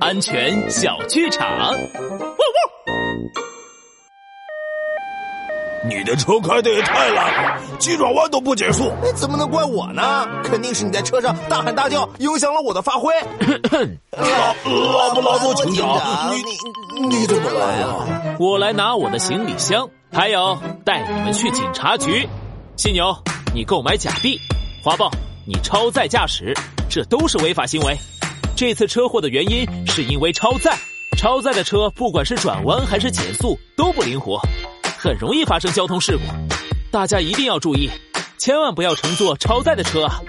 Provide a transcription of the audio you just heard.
安全小剧场。你的车开的也太烂了，急转弯都不减速。怎么能怪我呢？肯定是你在车上大喊大叫，影响了我的发挥。拉拉布拉多警长，你你怎么来了？我来拿我的行李箱，还有带你们去警察局。犀牛，你购买假币；花豹，你超载驾驶，这都是违法行为。这次车祸的原因是因为超载，超载的车不管是转弯还是减速都不灵活。很容易发生交通事故，大家一定要注意，千万不要乘坐超载的车啊！